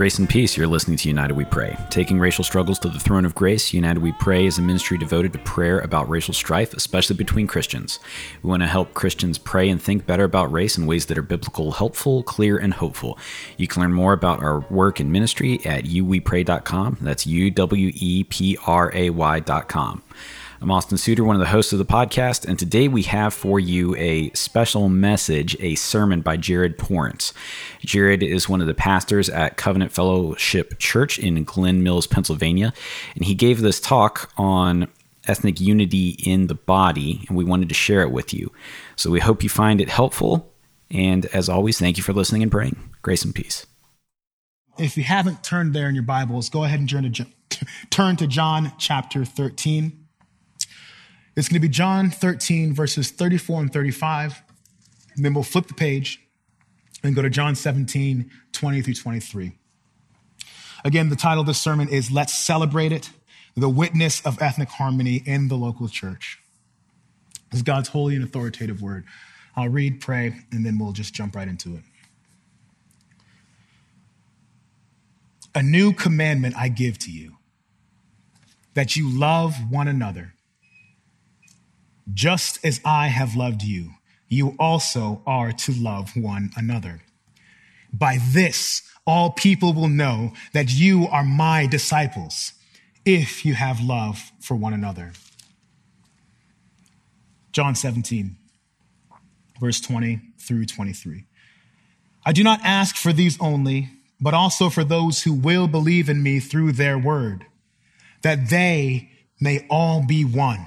Grace and peace. You're listening to United We Pray. Taking racial struggles to the throne of grace, United We Pray is a ministry devoted to prayer about racial strife, especially between Christians. We want to help Christians pray and think better about race in ways that are biblical, helpful, clear, and hopeful. You can learn more about our work and ministry at uwepray.com. That's U W E P R A Y.com. I'm Austin Suter, one of the hosts of the podcast, and today we have for you a special message, a sermon by Jared Torrance. Jared is one of the pastors at Covenant Fellowship Church in Glen Mills, Pennsylvania, and he gave this talk on ethnic unity in the body, and we wanted to share it with you. So we hope you find it helpful, and as always, thank you for listening and praying. Grace and peace. If you haven't turned there in your Bibles, go ahead and turn to, turn to John chapter 13. It's going to be John 13, verses 34 and 35. And then we'll flip the page and go to John 17, 20 through 23. Again, the title of this sermon is Let's Celebrate It The Witness of Ethnic Harmony in the Local Church. This is God's holy and authoritative word. I'll read, pray, and then we'll just jump right into it. A new commandment I give to you that you love one another just as I have loved you, you also are to love one another. By this, all people will know that you are my disciples if you have love for one another. John 17, verse 20 through 23. I do not ask for these only, but also for those who will believe in me through their word, that they may all be one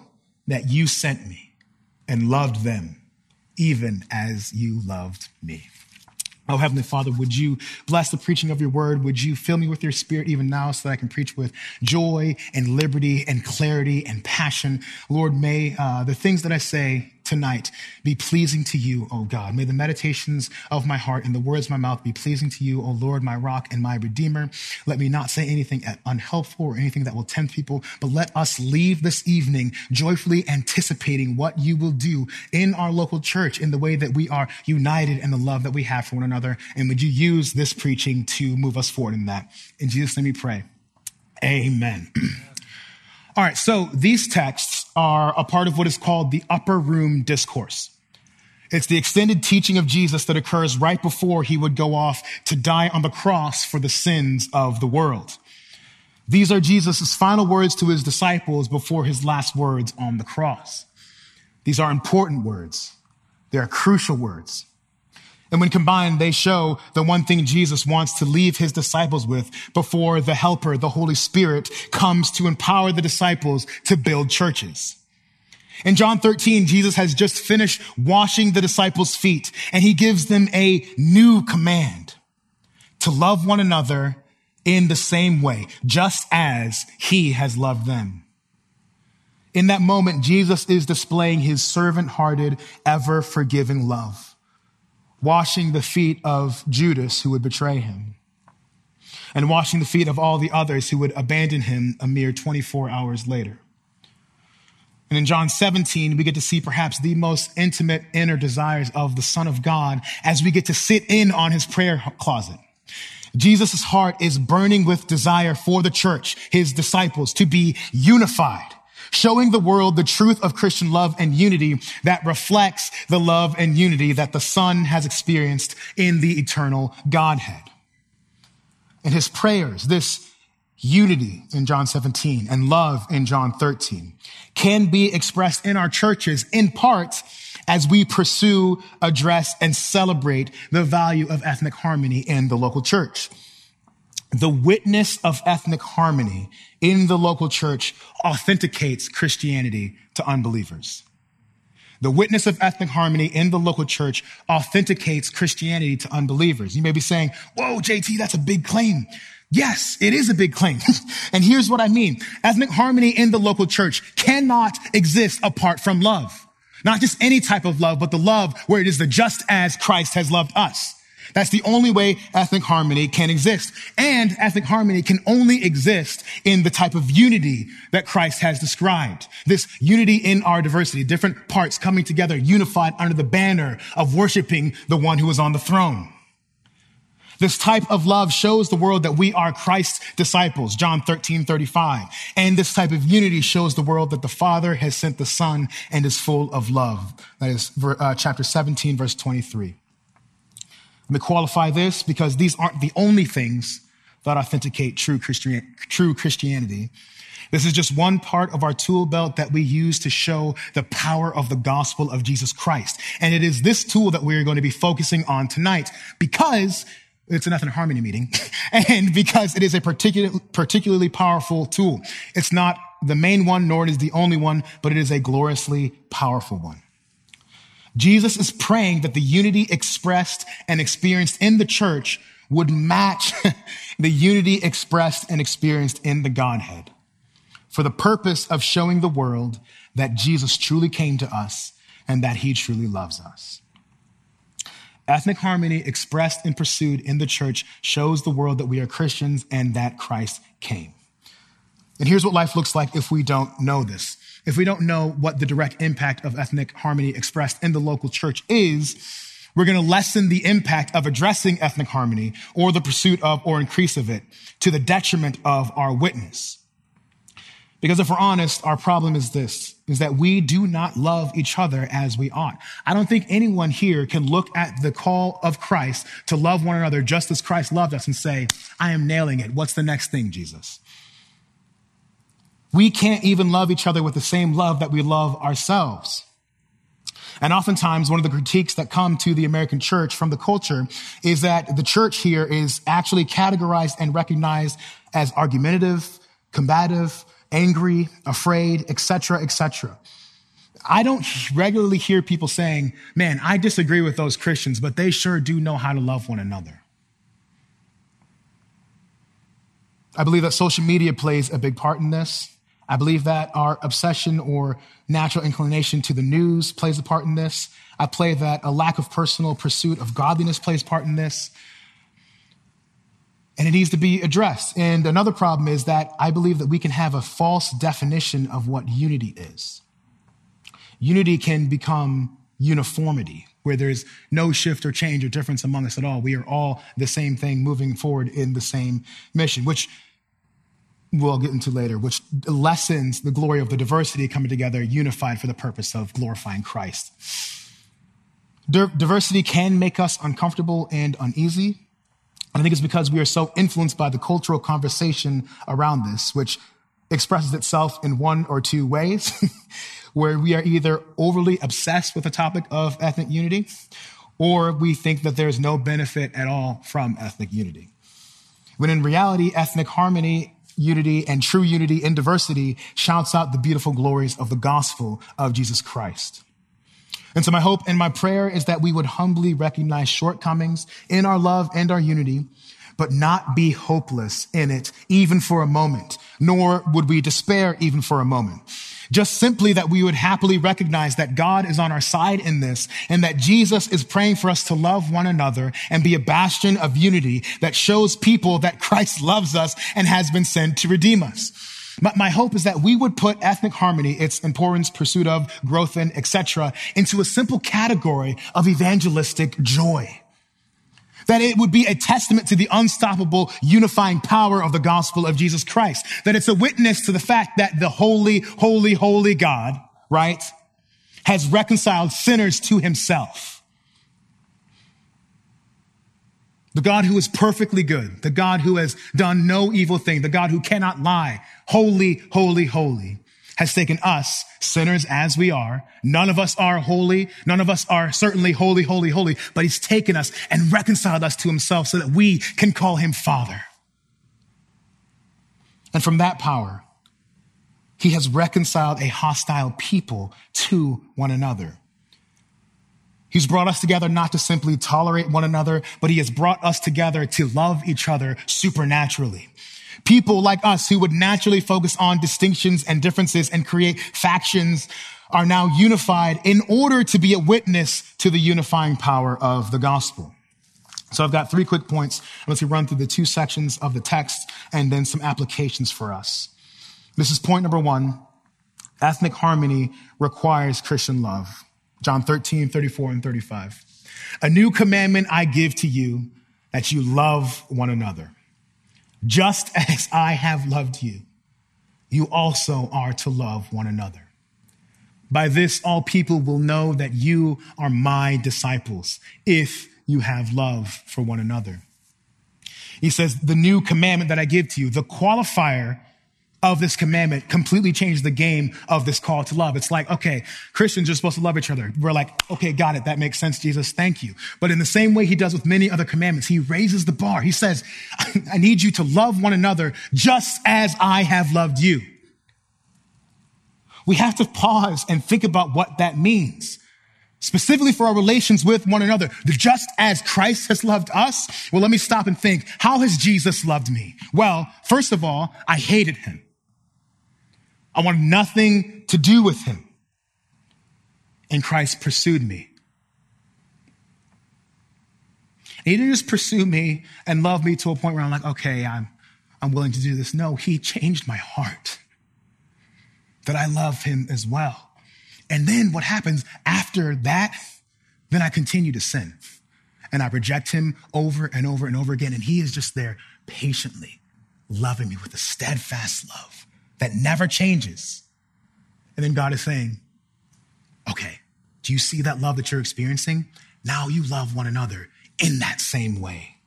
that you sent me and loved them even as you loved me. Oh, Heavenly Father, would you bless the preaching of your word? Would you fill me with your spirit even now so that I can preach with joy and liberty and clarity and passion? Lord, may uh, the things that I say tonight be pleasing to you, O God. May the meditations of my heart and the words of my mouth be pleasing to you, O Lord, my rock and my redeemer. Let me not say anything unhelpful or anything that will tempt people, but let us leave this evening joyfully anticipating what you will do in our local church in the way that we are united in the love that we have for one another. And would you use this preaching to move us forward in that? In Jesus' name we pray. Amen. All right, so these texts are a part of what is called the upper room discourse. It's the extended teaching of Jesus that occurs right before he would go off to die on the cross for the sins of the world. These are Jesus' final words to his disciples before his last words on the cross. These are important words. They are crucial words. And when combined, they show the one thing Jesus wants to leave his disciples with before the helper, the Holy Spirit, comes to empower the disciples to build churches. In John 13, Jesus has just finished washing the disciples' feet and he gives them a new command to love one another in the same way, just as he has loved them. In that moment, Jesus is displaying his servant hearted, ever forgiving love washing the feet of Judas who would betray him, and washing the feet of all the others who would abandon him a mere 24 hours later. And in John 17, we get to see perhaps the most intimate inner desires of the Son of God as we get to sit in on his prayer closet. Jesus' heart is burning with desire for the church, his disciples, to be unified showing the world the truth of Christian love and unity that reflects the love and unity that the Son has experienced in the eternal Godhead. In his prayers, this unity in John 17 and love in John 13 can be expressed in our churches in part as we pursue, address, and celebrate the value of ethnic harmony in the local church the witness of ethnic harmony in the local church authenticates Christianity to unbelievers. The witness of ethnic harmony in the local church authenticates Christianity to unbelievers. You may be saying, whoa, JT, that's a big claim. Yes, it is a big claim. and here's what I mean. Ethnic harmony in the local church cannot exist apart from love. Not just any type of love, but the love where it is the just as Christ has loved us. That's the only way ethnic harmony can exist. And ethnic harmony can only exist in the type of unity that Christ has described. This unity in our diversity, different parts coming together, unified under the banner of worshiping the one who is on the throne. This type of love shows the world that we are Christ's disciples, John 13, 35. And this type of unity shows the world that the Father has sent the Son and is full of love. That is uh, chapter 17, verse 23. Let me qualify this because these aren't the only things that authenticate true, Christian, true Christianity. This is just one part of our tool belt that we use to show the power of the gospel of Jesus Christ. And it is this tool that we're going to be focusing on tonight because it's an ethnic harmony meeting and because it is a particular, particularly powerful tool. It's not the main one, nor it is the only one, but it is a gloriously powerful one. Jesus is praying that the unity expressed and experienced in the church would match the unity expressed and experienced in the Godhead for the purpose of showing the world that Jesus truly came to us and that he truly loves us. Ethnic harmony expressed and pursued in the church shows the world that we are Christians and that Christ came. And here's what life looks like if we don't know this. If we don't know what the direct impact of ethnic harmony expressed in the local church is, we're going to lessen the impact of addressing ethnic harmony or the pursuit of or increase of it to the detriment of our witness. Because if we're honest, our problem is this, is that we do not love each other as we ought. I don't think anyone here can look at the call of Christ to love one another just as Christ loved us and say, I am nailing it. What's the next thing, Jesus? We can't even love each other with the same love that we love ourselves. And oftentimes, one of the critiques that come to the American church from the culture is that the church here is actually categorized and recognized as argumentative, combative, angry, afraid, etc., etc. I don't regularly hear people saying, man, I disagree with those Christians, but they sure do know how to love one another. I believe that social media plays a big part in this. I believe that our obsession or natural inclination to the news plays a part in this. I play that a lack of personal pursuit of godliness plays part in this and it needs to be addressed. And another problem is that I believe that we can have a false definition of what unity is. Unity can become uniformity, where there's no shift or change or difference among us at all. We are all the same thing moving forward in the same mission, which we'll get into later, which lessens the glory of the diversity coming together, unified for the purpose of glorifying Christ. Diversity can make us uncomfortable and uneasy. I think it's because we are so influenced by the cultural conversation around this, which expresses itself in one or two ways, where we are either overly obsessed with the topic of ethnic unity, or we think that there's no benefit at all from ethnic unity. When in reality, ethnic harmony, unity, and true unity in diversity shouts out the beautiful glories of the gospel of Jesus Christ. And so my hope and my prayer is that we would humbly recognize shortcomings in our love and our unity, but not be hopeless in it even for a moment, nor would we despair even for a moment. Just simply that we would happily recognize that God is on our side in this and that Jesus is praying for us to love one another and be a bastion of unity that shows people that Christ loves us and has been sent to redeem us. My, hope is that we would put ethnic harmony, its importance, pursuit of, growth in, etc., into a simple category of evangelistic joy. That it would be a testament to the unstoppable unifying power of the gospel of Jesus Christ. That it's a witness to the fact that the holy, holy, holy God, right, has reconciled sinners to himself. The God who is perfectly good, the God who has done no evil thing, the God who cannot lie, holy, holy, holy, has taken us, sinners as we are. None of us are holy. None of us are certainly holy, holy, holy, but he's taken us and reconciled us to himself so that we can call him Father. And from that power, he has reconciled a hostile people to one another. He's brought us together not to simply tolerate one another, but he has brought us together to love each other supernaturally. People like us who would naturally focus on distinctions and differences and create factions are now unified in order to be a witness to the unifying power of the gospel. So I've got three quick points. Let's run through the two sections of the text and then some applications for us. This is point number one. Ethnic harmony requires Christian love. John 13, 34 and 35. A new commandment I give to you that you love one another. Just as I have loved you, you also are to love one another. By this, all people will know that you are my disciples if you have love for one another. He says, the new commandment that I give to you, the qualifier of this commandment completely changed the game of this call to love. It's like, okay, Christians are supposed to love each other. We're like, okay, got it. That makes sense, Jesus. Thank you. But in the same way he does with many other commandments, he raises the bar. He says, I need you to love one another just as I have loved you. We have to pause and think about what that means specifically for our relations with one another. Just as Christ has loved us, well, let me stop and think, how has Jesus loved me? Well, first of all, I hated him. I wanted nothing to do with him. And Christ pursued me. he didn't just pursue me and love me to a point where I'm like, okay, I'm, I'm willing to do this. No, he changed my heart that I love him as well. And then what happens after that? Then I continue to sin and I reject him over and over and over again. And he is just there patiently loving me with a steadfast love that never changes. And then God is saying, okay, do you see that love that you're experiencing? Now you love one another in that same way.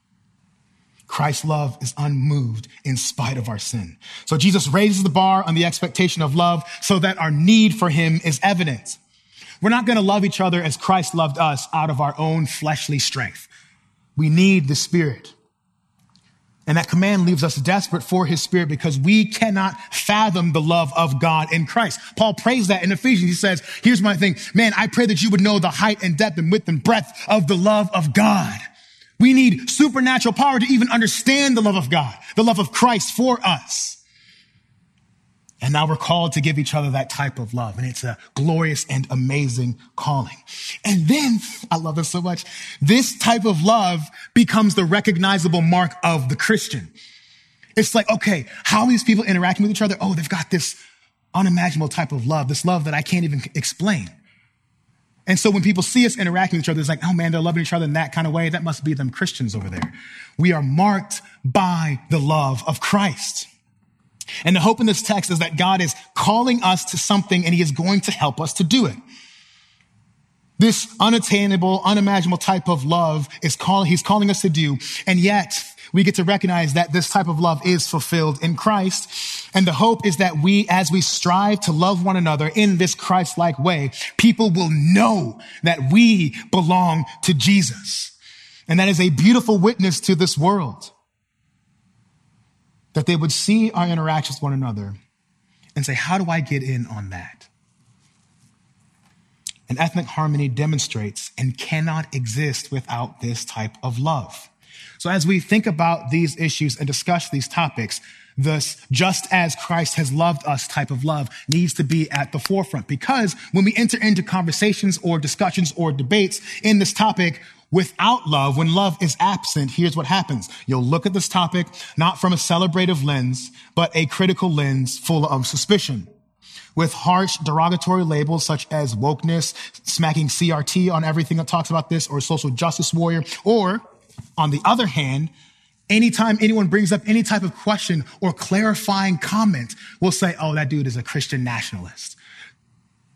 Christ's love is unmoved in spite of our sin. So Jesus raises the bar on the expectation of love so that our need for him is evident. We're not going to love each other as Christ loved us out of our own fleshly strength. We need the Spirit. And that command leaves us desperate for his spirit because we cannot fathom the love of God in Christ. Paul prays that in Ephesians. He says, here's my thing. Man, I pray that you would know the height and depth and width and breadth of the love of God. We need supernatural power to even understand the love of God, the love of Christ for us. And now we're called to give each other that type of love. And it's a glorious and amazing calling. And then, I love this so much, this type of love becomes the recognizable mark of the Christian. It's like, okay, how are these people interacting with each other? Oh, they've got this unimaginable type of love, this love that I can't even explain. And so when people see us interacting with each other, it's like, oh man, they're loving each other in that kind of way. That must be them Christians over there. We are marked by the love of Christ. And the hope in this text is that God is calling us to something and he is going to help us to do it. This unattainable, unimaginable type of love is calling, he's calling us to do. And yet we get to recognize that this type of love is fulfilled in Christ. And the hope is that we, as we strive to love one another in this Christ-like way, people will know that we belong to Jesus. And that is a beautiful witness to this world. That they would see our interactions with one another and say, how do I get in on that? And ethnic harmony demonstrates and cannot exist without this type of love. So as we think about these issues and discuss these topics, this just as Christ has loved us type of love needs to be at the forefront because when we enter into conversations or discussions or debates in this topic without love, when love is absent, here's what happens. You'll look at this topic not from a celebrative lens, but a critical lens full of suspicion with harsh derogatory labels such as wokeness, smacking CRT on everything that talks about this, or social justice warrior, or on the other hand, anytime anyone brings up any type of question or clarifying comment, we'll say, oh, that dude is a Christian nationalist.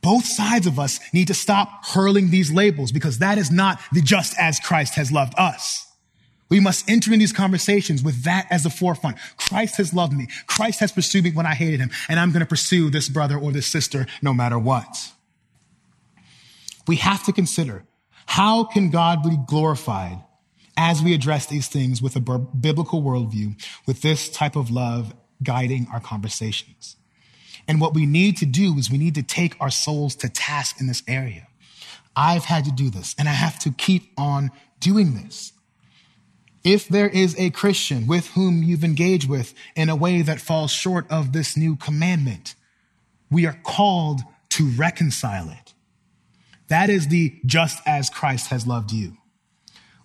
Both sides of us need to stop hurling these labels because that is not the just as Christ has loved us. We must enter in these conversations with that as the forefront. Christ has loved me. Christ has pursued me when I hated him, and I'm going to pursue this brother or this sister no matter what. We have to consider how can God be glorified as we address these things with a biblical worldview, with this type of love guiding our conversations. And what we need to do is we need to take our souls to task in this area. I've had to do this and I have to keep on doing this. If there is a Christian with whom you've engaged with in a way that falls short of this new commandment, we are called to reconcile it. That is the just as Christ has loved you.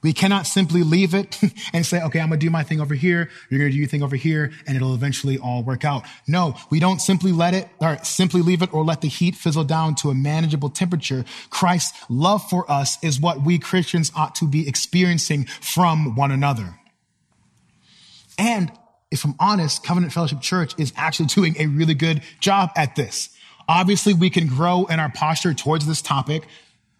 We cannot simply leave it and say, okay, I'm going to do my thing over here. You're going to do your thing over here and it'll eventually all work out. No, we don't simply let it or simply leave it or let the heat fizzle down to a manageable temperature. Christ's love for us is what we Christians ought to be experiencing from one another. And if I'm honest, Covenant Fellowship Church is actually doing a really good job at this. Obviously, we can grow in our posture towards this topic,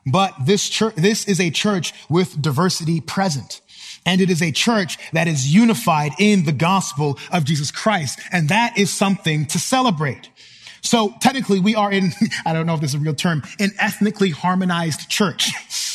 but this church, this is a church with diversity present. And it is a church that is unified in the gospel of Jesus Christ. And that is something to celebrate. So technically we are in, I don't know if this is a real term, an ethnically harmonized church.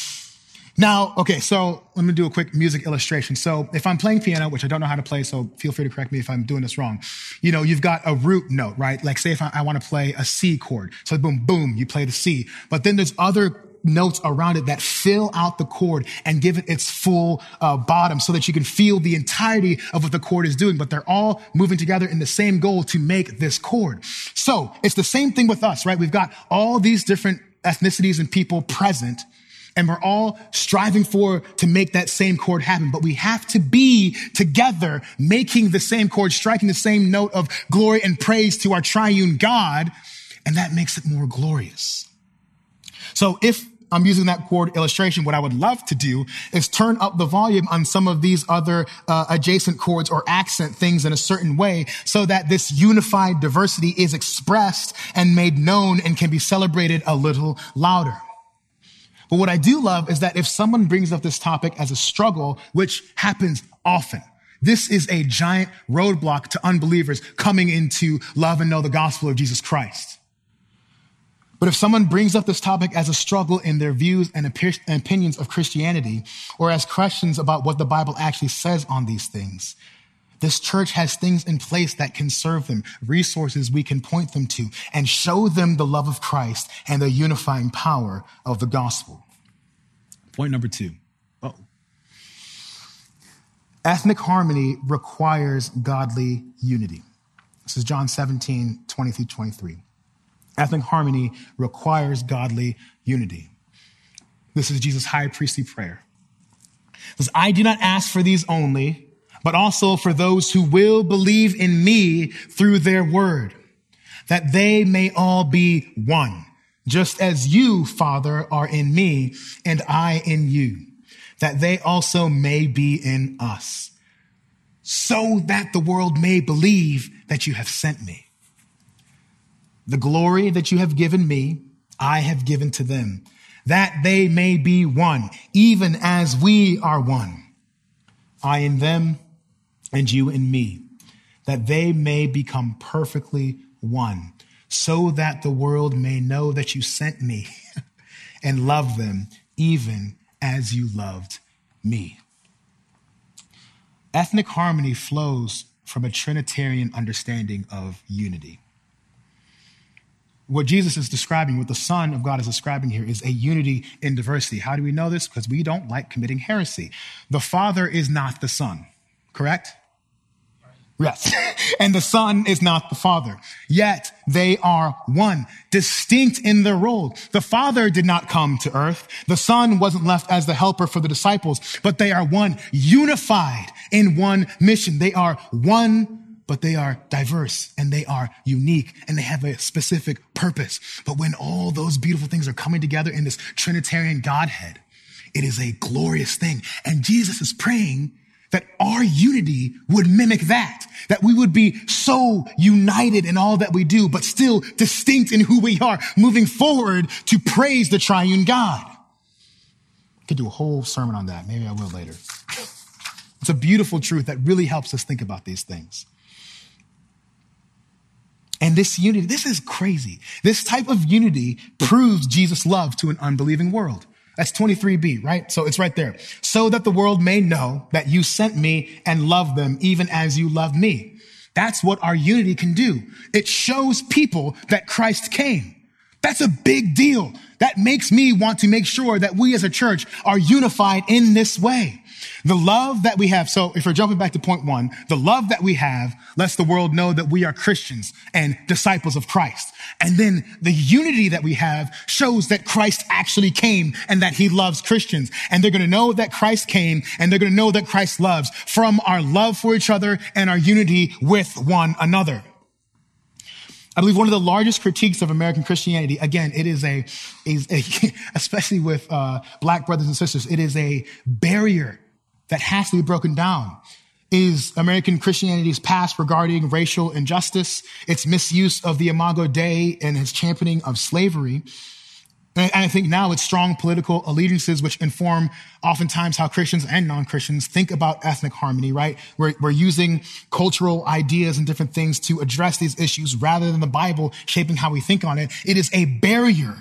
Now, okay, so let me do a quick music illustration. So if I'm playing piano, which I don't know how to play, so feel free to correct me if I'm doing this wrong. You know, you've got a root note, right? Like say if I, I want to play a C chord. So boom, boom, you play the C. But then there's other notes around it that fill out the chord and give it its full uh, bottom so that you can feel the entirety of what the chord is doing. But they're all moving together in the same goal to make this chord. So it's the same thing with us, right? We've got all these different ethnicities and people present and we're all striving for to make that same chord happen. But we have to be together, making the same chord, striking the same note of glory and praise to our triune God. And that makes it more glorious. So if I'm using that chord illustration, what I would love to do is turn up the volume on some of these other uh, adjacent chords or accent things in a certain way so that this unified diversity is expressed and made known and can be celebrated a little louder. But what I do love is that if someone brings up this topic as a struggle, which happens often, this is a giant roadblock to unbelievers coming into love and know the gospel of Jesus Christ. But if someone brings up this topic as a struggle in their views and opinions of Christianity, or as questions about what the Bible actually says on these things, this church has things in place that can serve them, resources we can point them to, and show them the love of Christ and the unifying power of the gospel. Point number two. Ethnic harmony requires godly unity. This is John 17, 20 through 23. Ethnic harmony requires godly unity. This is Jesus' high priestly prayer. It says, I do not ask for these only but also for those who will believe in me through their word, that they may all be one, just as you, Father, are in me and I in you, that they also may be in us, so that the world may believe that you have sent me. The glory that you have given me, I have given to them, that they may be one, even as we are one. I in them and you in me, that they may become perfectly one, so that the world may know that you sent me and love them even as you loved me. Ethnic harmony flows from a Trinitarian understanding of unity. What Jesus is describing, what the Son of God is describing here, is a unity in diversity. How do we know this? Because we don't like committing heresy. The Father is not the Son, correct? Yes. and the son is not the father. Yet they are one, distinct in their role. The father did not come to earth. The son wasn't left as the helper for the disciples, but they are one, unified in one mission. They are one, but they are diverse and they are unique and they have a specific purpose. But when all those beautiful things are coming together in this Trinitarian Godhead, it is a glorious thing. And Jesus is praying that our unity would mimic that, that we would be so united in all that we do, but still distinct in who we are, moving forward to praise the triune God. I could do a whole sermon on that. Maybe I will later. It's a beautiful truth that really helps us think about these things. And this unity, this is crazy. This type of unity proves Jesus' love to an unbelieving world. That's 23b, right? So it's right there. So that the world may know that you sent me and love them even as you love me. That's what our unity can do. It shows people that Christ came. That's a big deal. That makes me want to make sure that we as a church are unified in this way. The love that we have. So if we're jumping back to point one, the love that we have lets the world know that we are Christians and disciples of Christ. And then the unity that we have shows that Christ actually came and that he loves Christians. And they're going to know that Christ came and they're going to know that Christ loves from our love for each other and our unity with one another. I believe one of the largest critiques of American Christianity, again, it is a, is a especially with uh, black brothers and sisters, it is a barrier that has to be broken down. Is American Christianity's past regarding racial injustice, its misuse of the Imago Dei, and its championing of slavery, and I think now it's strong political allegiances which inform oftentimes how Christians and non-Christians think about ethnic harmony, right? We're, we're using cultural ideas and different things to address these issues rather than the Bible shaping how we think on it. It is a barrier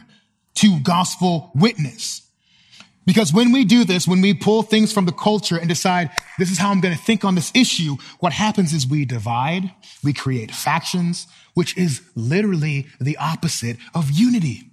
to gospel witness. Because when we do this, when we pull things from the culture and decide, this is how I'm going to think on this issue, what happens is we divide, we create factions, which is literally the opposite of unity.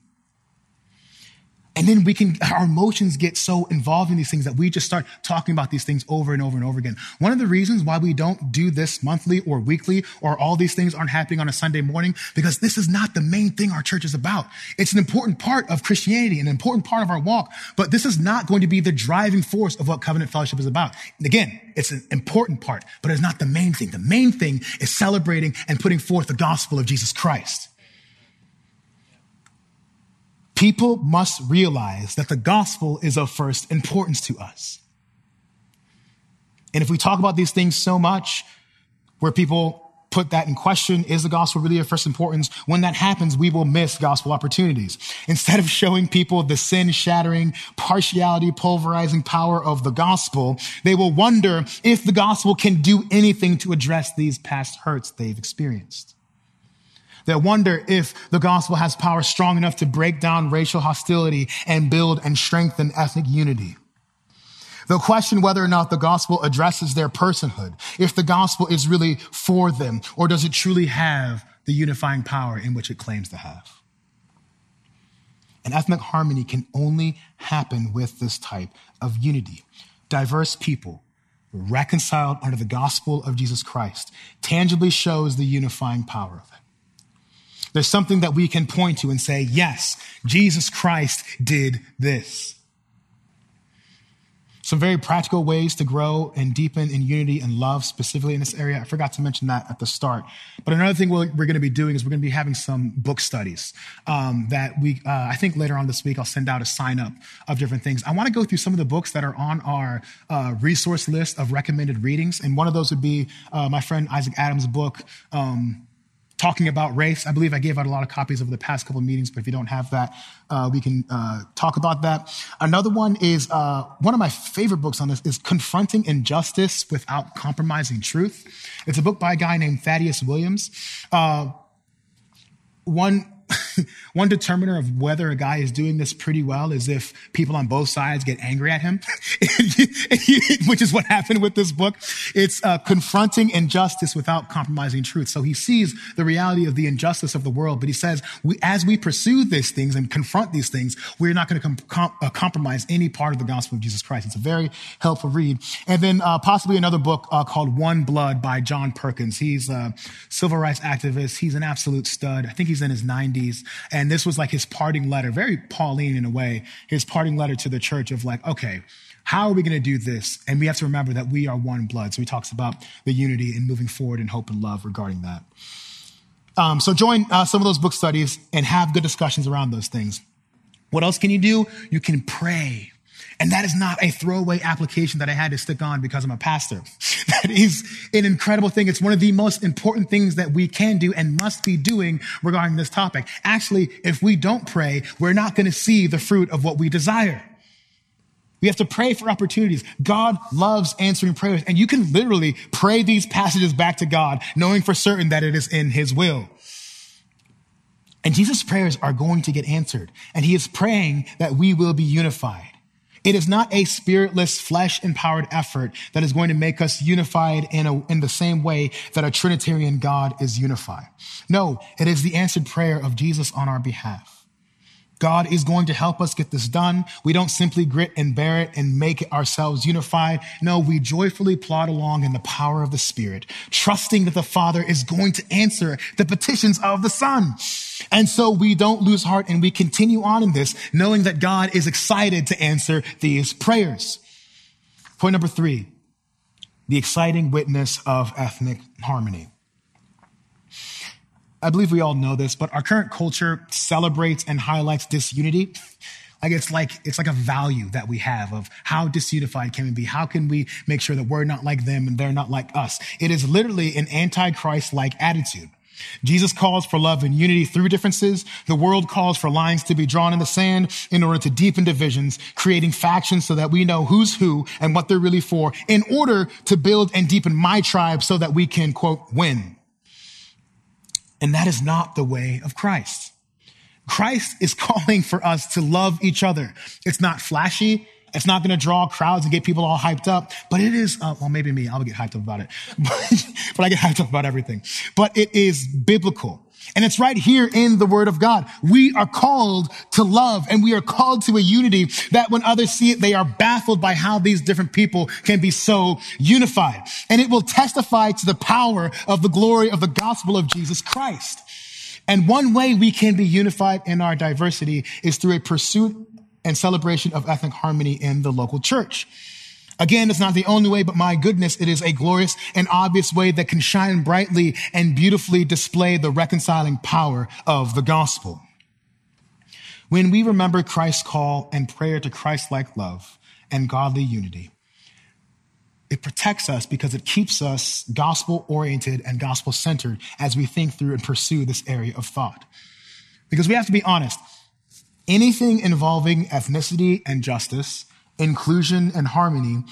And then we can, our emotions get so involved in these things that we just start talking about these things over and over and over again. One of the reasons why we don't do this monthly or weekly or all these things aren't happening on a Sunday morning, because this is not the main thing our church is about. It's an important part of Christianity, an important part of our walk, but this is not going to be the driving force of what covenant fellowship is about. And again, it's an important part, but it's not the main thing. The main thing is celebrating and putting forth the gospel of Jesus Christ. People must realize that the gospel is of first importance to us. And if we talk about these things so much, where people put that in question, is the gospel really of first importance? When that happens, we will miss gospel opportunities. Instead of showing people the sin shattering, partiality pulverizing power of the gospel, they will wonder if the gospel can do anything to address these past hurts they've experienced. They wonder if the gospel has power strong enough to break down racial hostility and build and strengthen ethnic unity. They'll question whether or not the gospel addresses their personhood, if the gospel is really for them, or does it truly have the unifying power in which it claims to have. And ethnic harmony can only happen with this type of unity. Diverse people, reconciled under the gospel of Jesus Christ, tangibly shows the unifying power of it. There's something that we can point to and say, yes, Jesus Christ did this. Some very practical ways to grow and deepen in unity and love, specifically in this area. I forgot to mention that at the start. But another thing we're, going to be doing is we're going to be having some book studies um, that we, uh, I think later on this week, I'll send out a sign up of different things. I want to go through some of the books that are on our uh, resource list of recommended readings. And one of those would be uh, my friend Isaac Adams' book. Um, talking about race. I believe I gave out a lot of copies over the past couple of meetings, but if you don't have that, uh, we can uh, talk about that. Another one is uh, one of my favorite books on this is Confronting Injustice Without Compromising Truth. It's a book by a guy named Thaddeus Williams. Uh, one one determiner of whether a guy is doing this pretty well is if people on both sides get angry at him, which is what happened with this book. It's uh, confronting injustice without compromising truth. So he sees the reality of the injustice of the world, but he says, we, as we pursue these things and confront these things, we're not going to com- com- uh, compromise any part of the gospel of Jesus Christ. It's a very helpful read. And then uh, possibly another book uh, called One Blood by John Perkins. He's a civil rights activist. He's an absolute stud. I think he's in his 90s. And this was like his parting letter, very Pauline in a way, his parting letter to the church of like, okay, how are we going to do this? And we have to remember that we are one blood. So he talks about the unity and moving forward in hope and love regarding that. Um, so join uh, some of those book studies and have good discussions around those things. What else can you do? You can pray. And that is not a throwaway application that I had to stick on because I'm a pastor. That is an incredible thing. It's one of the most important things that we can do and must be doing regarding this topic. Actually, if we don't pray, we're not going to see the fruit of what we desire. We have to pray for opportunities. God loves answering prayers. And you can literally pray these passages back to God, knowing for certain that it is in his will. And Jesus' prayers are going to get answered. And he is praying that we will be unified. It is not a spiritless, flesh empowered effort that is going to make us unified in, a, in the same way that a Trinitarian God is unified. No, it is the answered prayer of Jesus on our behalf. God is going to help us get this done. We don't simply grit and bear it and make ourselves unified. No, we joyfully plod along in the power of the Spirit, trusting that the Father is going to answer the petitions of the Son. And so we don't lose heart and we continue on in this, knowing that God is excited to answer these prayers. Point number three, the exciting witness of ethnic harmony. I believe we all know this, but our current culture celebrates and highlights disunity. Like it's like it's like a value that we have of how disunified can we be? How can we make sure that we're not like them and they're not like us? It is literally an anti-Christ-like attitude. Jesus calls for love and unity through differences. The world calls for lines to be drawn in the sand in order to deepen divisions, creating factions so that we know who's who and what they're really for in order to build and deepen my tribe so that we can quote win. And that is not the way of Christ. Christ is calling for us to love each other. It's not flashy. It's not going to draw crowds and get people all hyped up, but it is, uh, well, maybe me, I'll get hyped up about it, but I get hyped up about everything. But it is biblical. And it's right here in the word of God. We are called to love and we are called to a unity that when others see it, they are baffled by how these different people can be so unified. And it will testify to the power of the glory of the gospel of Jesus Christ. And one way we can be unified in our diversity is through a pursuit and celebration of ethnic harmony in the local church. Again, it's not the only way, but my goodness, it is a glorious and obvious way that can shine brightly and beautifully display the reconciling power of the gospel. When we remember Christ's call and prayer to Christ-like love and godly unity, it protects us because it keeps us gospel oriented and gospel centered as we think through and pursue this area of thought. Because we have to be honest, anything involving ethnicity and justice inclusion, and harmony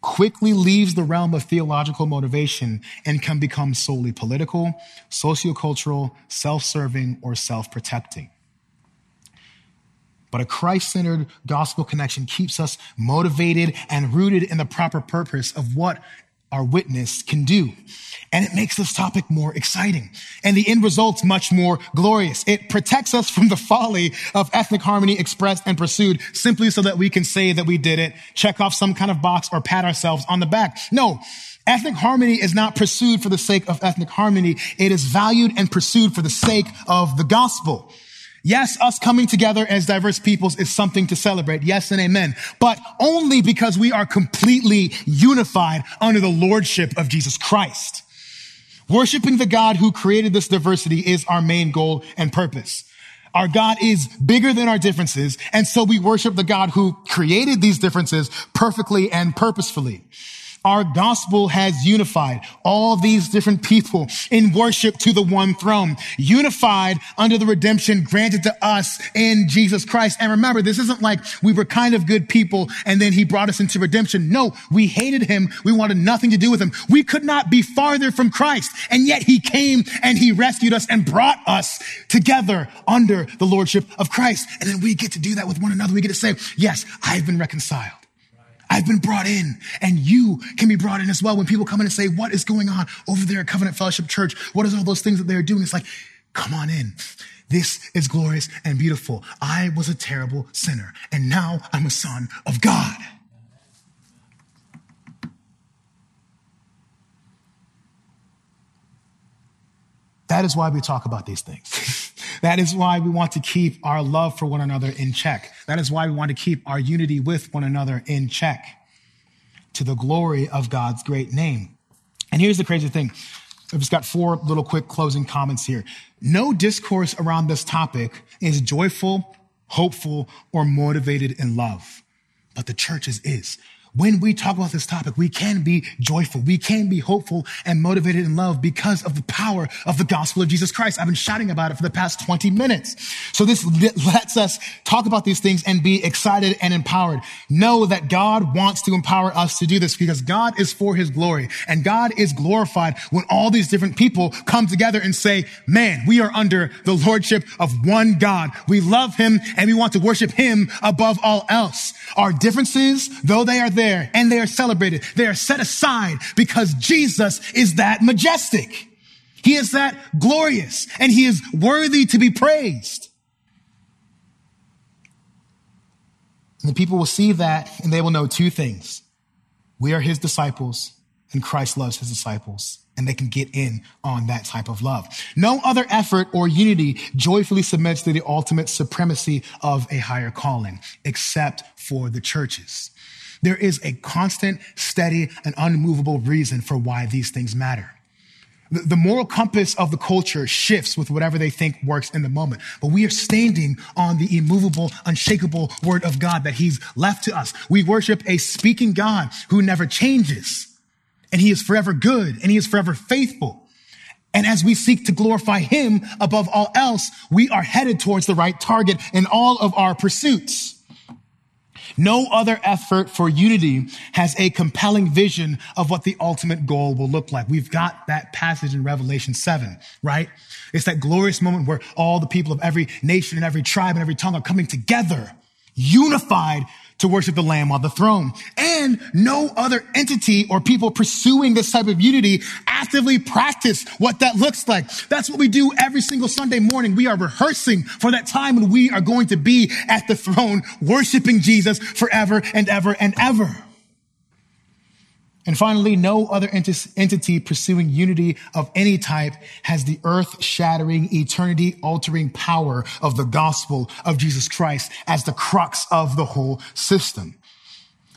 quickly leaves the realm of theological motivation and can become solely political, sociocultural, self-serving, or self-protecting. But a Christ centered gospel connection keeps us motivated and rooted in the proper purpose of what our witness can do. And it makes this topic more exciting. And the end result's much more glorious. It protects us from the folly of ethnic harmony expressed and pursued simply so that we can say that we did it, check off some kind of box or pat ourselves on the back. No. Ethnic harmony is not pursued for the sake of ethnic harmony. It is valued and pursued for the sake of the gospel. Yes, us coming together as diverse peoples is something to celebrate. Yes and amen. But only because we are completely unified under the lordship of Jesus Christ. Worshiping the God who created this diversity is our main goal and purpose. Our God is bigger than our differences. And so we worship the God who created these differences perfectly and purposefully. Our gospel has unified all these different people in worship to the one throne, unified under the redemption granted to us in Jesus Christ. And remember, this isn't like we were kind of good people and then he brought us into redemption. No, we hated him. We wanted nothing to do with him. We could not be farther from Christ. And yet he came and he rescued us and brought us together under the lordship of Christ. And then we get to do that with one another. We get to say, yes, I've been reconciled. I've been brought in and you can be brought in as well. When people come in and say, what is going on over there at Covenant Fellowship Church? What is all those things that they're doing? It's like, come on in. This is glorious and beautiful. I was a terrible sinner and now I'm a son of God. That is why we talk about these things. That is why we want to keep our love for one another in check. That is why we want to keep our unity with one another in check to the glory of God's great name. And here's the crazy thing. I've just got four little quick closing comments here. No discourse around this topic is joyful, hopeful, or motivated in love, but the church's is when we talk about this topic, we can be joyful. We can be hopeful and motivated in love because of the power of the gospel of Jesus Christ. I've been shouting about it for the past 20 minutes. So this lets us talk about these things and be excited and empowered. Know that God wants to empower us to do this because God is for his glory and God is glorified when all these different people come together and say, man, we are under the lordship of one God. We love him and we want to worship him above all else. Our differences, though they are there, there and they are celebrated. They are set aside because Jesus is that majestic. He is that glorious and he is worthy to be praised. And the people will see that and they will know two things. We are his disciples and Christ loves his disciples and they can get in on that type of love. No other effort or unity joyfully submits to the ultimate supremacy of a higher calling except for the churches. There is a constant, steady, and unmovable reason for why these things matter. The moral compass of the culture shifts with whatever they think works in the moment. But we are standing on the immovable, unshakable word of God that he's left to us. We worship a speaking God who never changes. And he is forever good and he is forever faithful. And as we seek to glorify him above all else, we are headed towards the right target in all of our pursuits. No other effort for unity has a compelling vision of what the ultimate goal will look like. We've got that passage in Revelation 7, right? It's that glorious moment where all the people of every nation and every tribe and every tongue are coming together, unified to worship the Lamb on the throne. And no other entity or people pursuing this type of unity actively practice what that looks like. That's what we do every single Sunday morning. We are rehearsing for that time when we are going to be at the throne worshiping Jesus forever and ever and ever. And finally, no other entity pursuing unity of any type has the earth shattering, eternity altering power of the gospel of Jesus Christ as the crux of the whole system.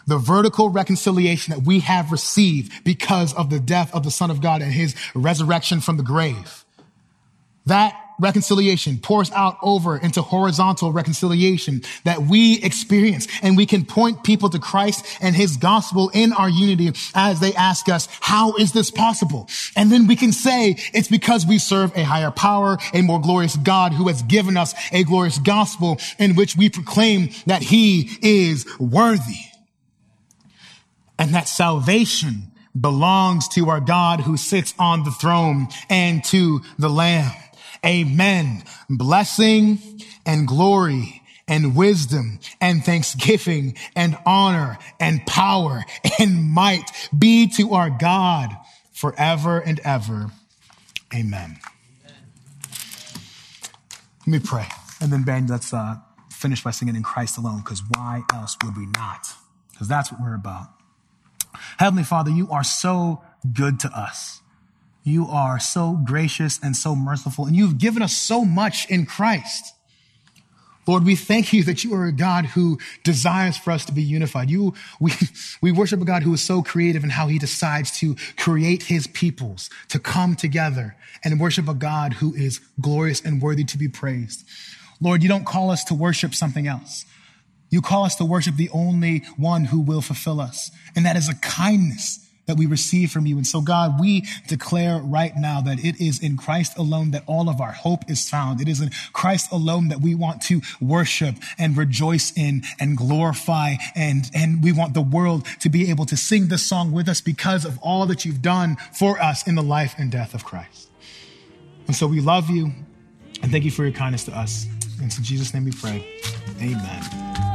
The vertical reconciliation that we have received because of the death of the Son of God and his resurrection from the grave. That reconciliation pours out over into horizontal reconciliation that we experience. And we can point people to Christ and his gospel in our unity as they ask us, how is this possible? And then we can say it's because we serve a higher power, a more glorious God who has given us a glorious gospel in which we proclaim that he is worthy. And that salvation belongs to our God who sits on the throne and to the Lamb. Amen. Blessing and glory and wisdom and thanksgiving and honor and power and might be to our God forever and ever. Amen. Let me pray. And then, Ben, let's uh, finish by singing in Christ alone, because why else would we not? Because that's what we're about. Heavenly Father, you are so good to us. You are so gracious and so merciful, and you've given us so much in Christ. Lord, we thank you that you are a God who desires for us to be unified. You, we, we worship a God who is so creative in how he decides to create his peoples to come together and worship a God who is glorious and worthy to be praised. Lord, you don't call us to worship something else. You call us to worship the only one who will fulfill us. And that is a kindness that we receive from you. And so, God, we declare right now that it is in Christ alone that all of our hope is found. It is in Christ alone that we want to worship and rejoice in and glorify. And, and we want the world to be able to sing this song with us because of all that you've done for us in the life and death of Christ. And so we love you and thank you for your kindness to us. And in Jesus' name we pray. Amen.